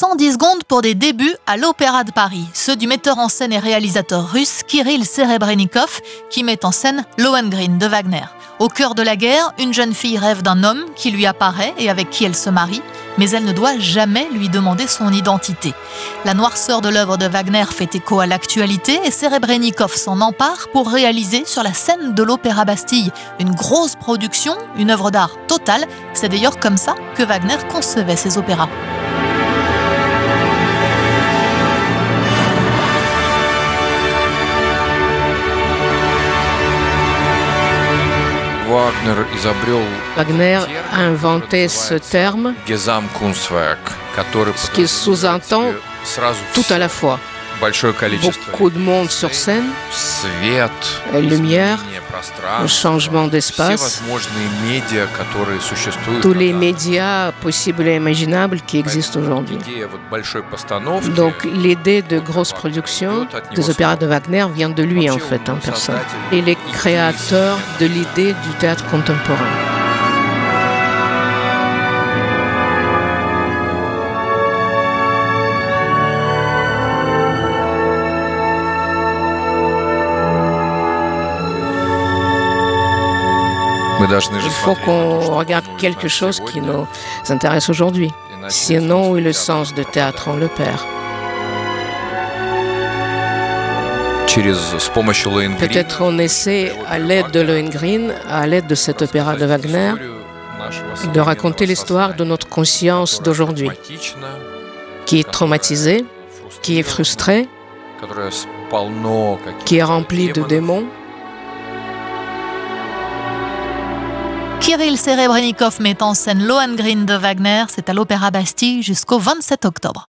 110 secondes pour des débuts à l'Opéra de Paris, ceux du metteur en scène et réalisateur russe Kirill Serebrennikov, qui met en scène Lohengrin de Wagner. Au cœur de la guerre, une jeune fille rêve d'un homme qui lui apparaît et avec qui elle se marie, mais elle ne doit jamais lui demander son identité. La noirceur de l'œuvre de Wagner fait écho à l'actualité et Serebrennikov s'en empare pour réaliser sur la scène de l'Opéra Bastille une grosse production, une œuvre d'art totale. C'est d'ailleurs comme ça que Wagner concevait ses opéras. Wagner a inventé ce terme, ce qui sous-entend tout à la fois. Beaucoup de monde sur scène, lumière, changement d'espace, tous les médias possibles et imaginables qui existent aujourd'hui. Donc l'idée de grosse production des opéras de Wagner vient de lui en fait en personne. Il est créateur de l'idée du théâtre contemporain. Il faut qu'on regarde quelque chose qui nous intéresse aujourd'hui. Sinon, oui, le sens de théâtre, on le perd. Peut-être on essaie, à l'aide de Lohengrin, à l'aide de cet opéra de Wagner, de raconter l'histoire de notre conscience d'aujourd'hui, qui est traumatisée, qui est frustrée, qui est remplie de démons, Kirill Serebrennikov met en scène Lohengrin de Wagner, c'est à l'Opéra Bastille jusqu'au 27 octobre.